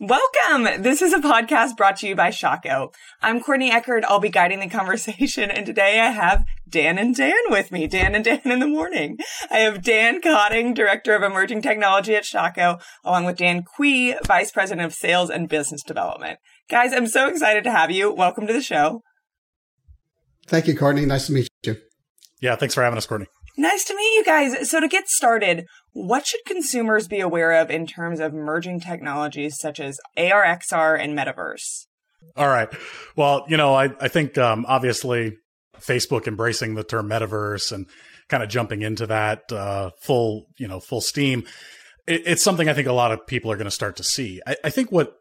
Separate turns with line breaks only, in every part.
Welcome! This is a podcast brought to you by Shockoe. I'm Courtney Eckert. I'll be guiding the conversation, and today I have Dan and Dan with me. Dan and Dan in the morning. I have Dan Cotting, Director of Emerging Technology at Shockoe, along with Dan Kui, Vice President of Sales and Business Development. Guys, I'm so excited to have you. Welcome to the show.
Thank you, Courtney. Nice to meet you.
Yeah, thanks for having us, Courtney.
Nice to meet you guys. So to get started, what should consumers be aware of in terms of merging technologies such as AR, XR, and metaverse?
All right. Well, you know, I, I think um, obviously Facebook embracing the term metaverse and kind of jumping into that uh, full, you know, full steam. It, it's something I think a lot of people are going to start to see. I, I think what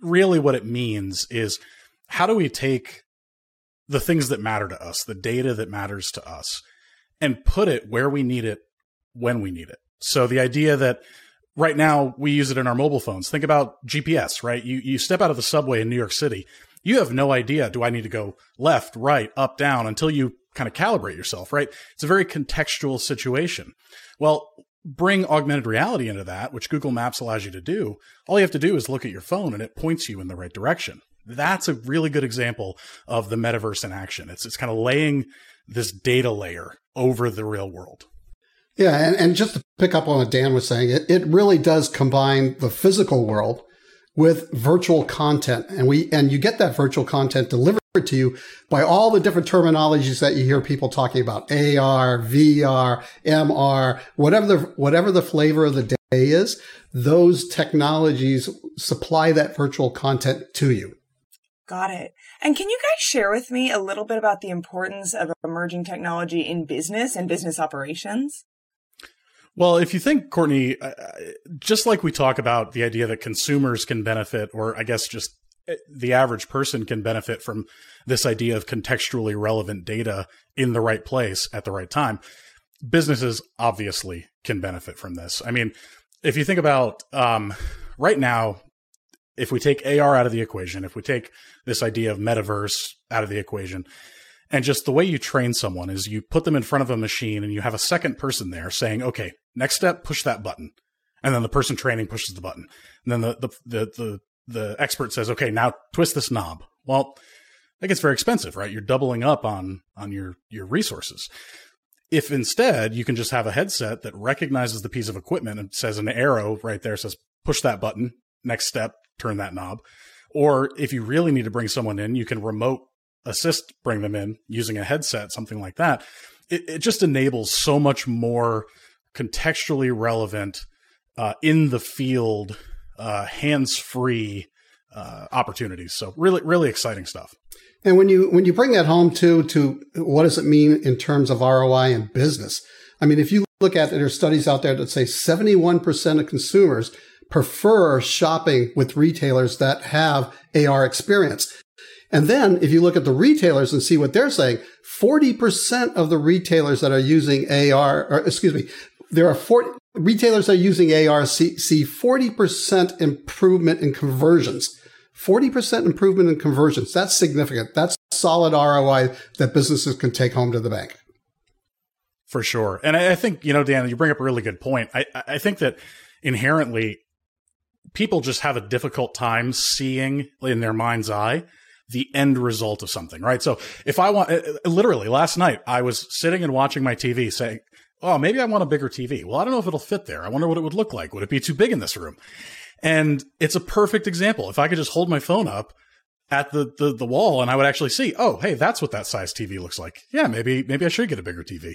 really what it means is how do we take the things that matter to us, the data that matters to us, and put it where we need it when we need it. So the idea that right now we use it in our mobile phones. Think about GPS, right? You you step out of the subway in New York City, you have no idea do I need to go left, right, up, down until you kind of calibrate yourself, right? It's a very contextual situation. Well, bring augmented reality into that, which Google Maps allows you to do. All you have to do is look at your phone and it points you in the right direction. That's a really good example of the metaverse in action. It's it's kind of laying this data layer over the real world.
Yeah, and, and just to pick up on what Dan was saying, it, it really does combine the physical world with virtual content. And we and you get that virtual content delivered to you by all the different terminologies that you hear people talking about. AR, VR, MR, whatever the whatever the flavor of the day is, those technologies supply that virtual content to you.
Got it. And can you guys share with me a little bit about the importance of emerging technology in business and business operations?
Well, if you think, Courtney, just like we talk about the idea that consumers can benefit, or I guess just uh, the average person can benefit from this idea of contextually relevant data in the right place at the right time, businesses obviously can benefit from this. I mean, if you think about um, right now, if we take AR out of the equation, if we take this idea of metaverse out of the equation, and just the way you train someone is you put them in front of a machine and you have a second person there saying, okay, next step, push that button. And then the person training pushes the button. And then the, the, the, the, the expert says, okay, now twist this knob. Well, that gets very expensive, right? You're doubling up on, on your, your resources. If instead you can just have a headset that recognizes the piece of equipment and says an arrow right there says, push that button, next step, turn that knob. Or if you really need to bring someone in, you can remote assist bring them in using a headset, something like that. It, it just enables so much more contextually relevant, uh, in the field, uh, hands free uh, opportunities. So really, really exciting stuff.
And when you when you bring that home to to what does it mean in terms of ROI and business? I mean, if you look at there are studies out there that say 71% of consumers prefer shopping with retailers that have AR experience. And then if you look at the retailers and see what they're saying, 40% of the retailers that are using AR, or excuse me, there are 40 retailers that are using AR see, see 40% improvement in conversions. 40% improvement in conversions. That's significant. That's solid ROI that businesses can take home to the bank.
For sure. And I, I think, you know, Dan, you bring up a really good point. I, I think that inherently people just have a difficult time seeing in their mind's eye the end result of something, right? So if I want, uh, literally last night, I was sitting and watching my TV saying, Oh, maybe I want a bigger TV. Well, I don't know if it'll fit there. I wonder what it would look like. Would it be too big in this room? And it's a perfect example. If I could just hold my phone up at the, the, the wall and I would actually see, oh, hey, that's what that size TV looks like. Yeah, maybe, maybe I should get a bigger TV.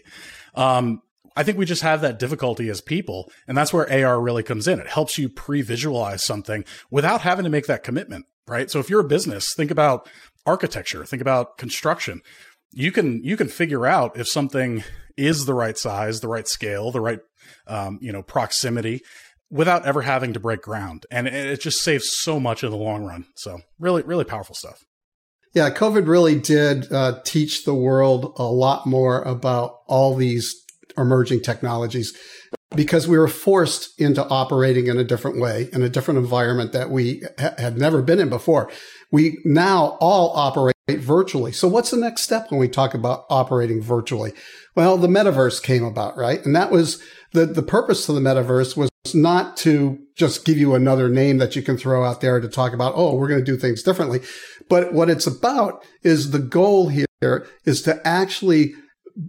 Um, I think we just have that difficulty as people. And that's where AR really comes in. It helps you pre visualize something without having to make that commitment right? So if you're a business, think about architecture, think about construction. You can you can figure out if something is the right size, the right scale, the right um, you know proximity without ever having to break ground, and it just saves so much in the long run. So really, really powerful stuff.
Yeah, COVID really did uh, teach the world a lot more about all these emerging technologies because we were forced into operating in a different way, in a different environment that we ha- had never been in before. We now all operate virtually. So what's the next step when we talk about operating virtually? Well, the metaverse came about, right? And that was the, the purpose of the metaverse was not to just give you another name that you can throw out there to talk about, oh, we're going to do things differently. But what it's about is the goal here is to actually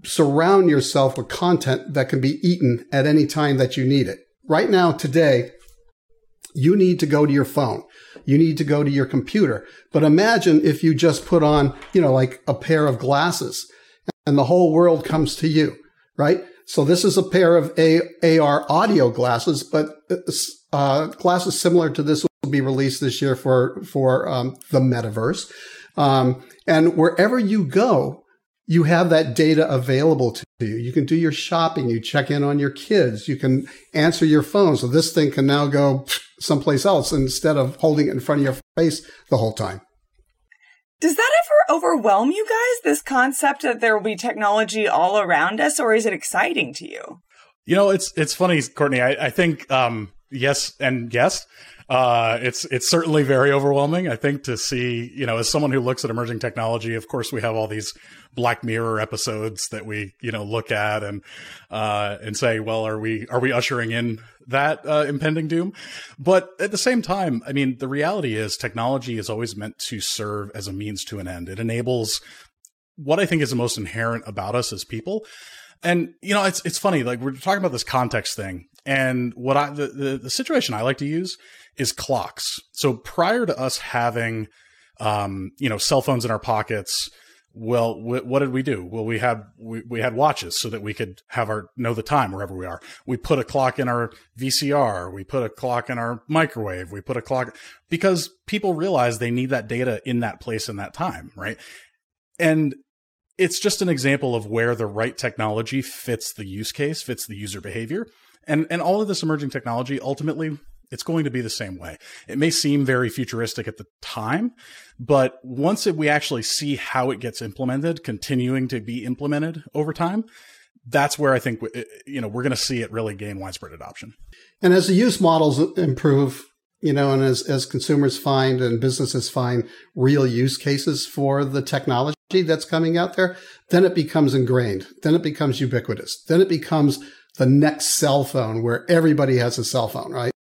surround yourself with content that can be eaten at any time that you need it. Right now, today, you need to go to your phone. You need to go to your computer. But imagine if you just put on, you know, like a pair of glasses and the whole world comes to you, right? So this is a pair of a- AR audio glasses, but uh, glasses similar to this will be released this year for for um, the metaverse. Um, and wherever you go, you have that data available to you. You can do your shopping. You check in on your kids. You can answer your phone. So this thing can now go someplace else instead of holding it in front of your face the whole time.
Does that ever overwhelm you guys, this concept that there will be technology all around us, or is it exciting to you?
You know, it's it's funny, Courtney. I, I think um, yes and yes. Uh, it's it's certainly very overwhelming. I think to see, you know, as someone who looks at emerging technology, of course, we have all these Black Mirror episodes that we, you know, look at and uh, and say, well, are we are we ushering in that uh, impending doom? But at the same time, I mean, the reality is technology is always meant to serve as a means to an end. It enables what I think is the most inherent about us as people. And you know, it's it's funny. Like we're talking about this context thing, and what I the, the, the situation I like to use is clocks. So prior to us having, um, you know, cell phones in our pockets, well, what did we do? Well, we had we, we had watches so that we could have our know the time wherever we are. We put a clock in our VCR. We put a clock in our microwave. We put a clock because people realize they need that data in that place in that time, right? And it's just an example of where the right technology fits the use case, fits the user behavior. And and all of this emerging technology ultimately it's going to be the same way. It may seem very futuristic at the time, but once it, we actually see how it gets implemented, continuing to be implemented over time, that's where I think you know we're going to see it really gain widespread adoption.
And as the use models improve, you know, and as as consumers find and businesses find real use cases for the technology that's coming out there, then it becomes ingrained. Then it becomes ubiquitous. Then it becomes the next cell phone where everybody has a cell phone, right?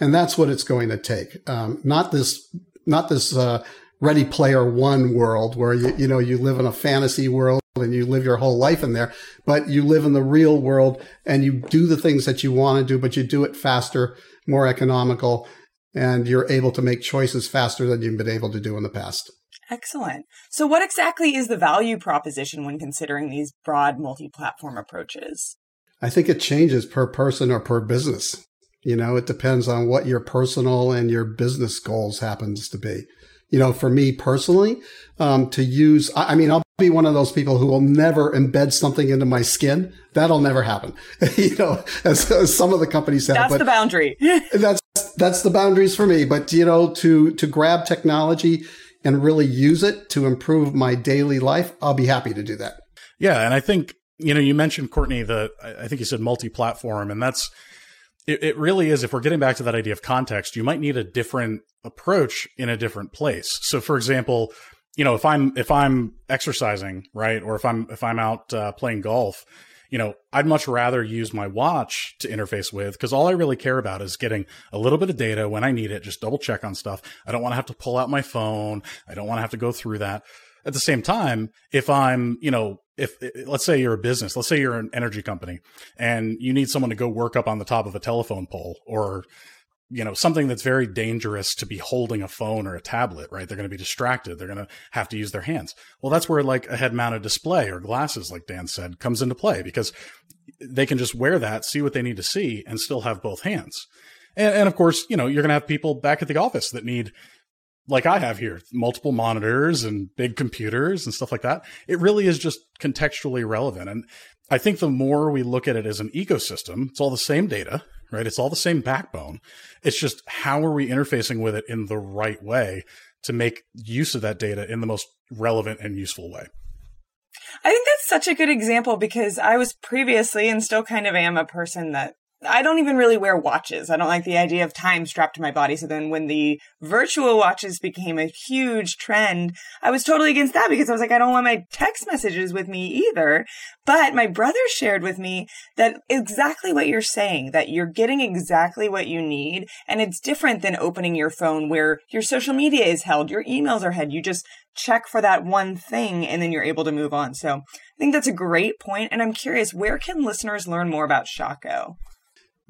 and that's what it's going to take. Um, not this, not this uh, Ready Player One world where you you know you live in a fantasy world and you live your whole life in there, but you live in the real world and you do the things that you want to do, but you do it faster, more economical, and you're able to make choices faster than you've been able to do in the past.
Excellent. So, what exactly is the value proposition when considering these broad multi platform approaches?
I think it changes per person or per business. You know, it depends on what your personal and your business goals happens to be. You know, for me personally, um, to use, I, I mean, I'll be one of those people who will never embed something into my skin. That'll never happen. you know, as, as, some of the companies have.
That's the boundary.
that's that's the boundaries for me. But you know, to to grab technology and really use it to improve my daily life, I'll be happy to do that.
Yeah, and I think you know, you mentioned Courtney the I think you said multi-platform, and that's it, it really is. If we're getting back to that idea of context, you might need a different approach in a different place. So, for example, you know, if I'm if I'm exercising, right, or if I'm if I'm out uh, playing golf, you know, I'd much rather use my watch to interface with because all I really care about is getting a little bit of data when I need it. Just double check on stuff. I don't want to have to pull out my phone. I don't want to have to go through that. At the same time, if I'm, you know, if let's say you're a business, let's say you're an energy company and you need someone to go work up on the top of a telephone pole or you know something that's very dangerous to be holding a phone or a tablet right? They're going to be distracted. They're going to have to use their hands. Well that's where like a head mounted display or glasses like dan said comes into play because they can just wear that see what they need to see and still have both hands. And, and of course you know you're going to have people back at the office that need like I have here, multiple monitors and big computers and stuff like that. It really is just contextually relevant. And I think the more we look at it as an ecosystem, it's all the same data, right? It's all the same backbone. It's just how are we interfacing with it in the right way to make use of that data in the most relevant and useful way.
I think that's such a good example because I was previously and still kind of am a person that I don't even really wear watches. I don't like the idea of time strapped to my body. So then when the virtual watches became a huge trend, I was totally against that because I was like, I don't want my text messages with me either. But my brother shared with me that exactly what you're saying, that you're getting exactly what you need. And it's different than opening your phone where your social media is held, your emails are held. You just check for that one thing and then you're able to move on. So I think that's a great point. And I'm curious, where can listeners learn more about Shockoe?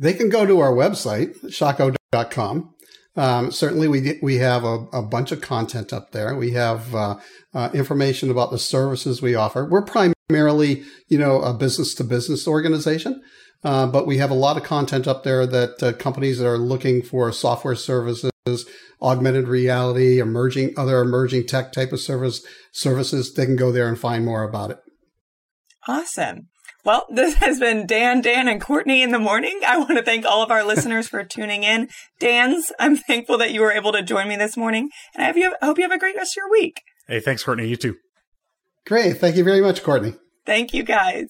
They can go to our website, shockoe.com. Um, certainly, we we have a, a, bunch of content up there. We have uh, uh, information about the services we offer. We're primarily, you know, a business to business organization, uh, but we have a lot of content up there that uh, companies that are looking for software services, augmented reality, emerging other emerging tech type of service services. They can go there and find more about it.
Awesome. Well, this has been Dan, Dan, and Courtney in the morning. I want to thank all of our listeners for tuning in. Dan's, I'm thankful that you were able to join me this morning, and I hope you have, I hope you have a great rest of your week.
Hey, thanks, Courtney. You too.
Great. Thank you very much, Courtney.
Thank you, guys.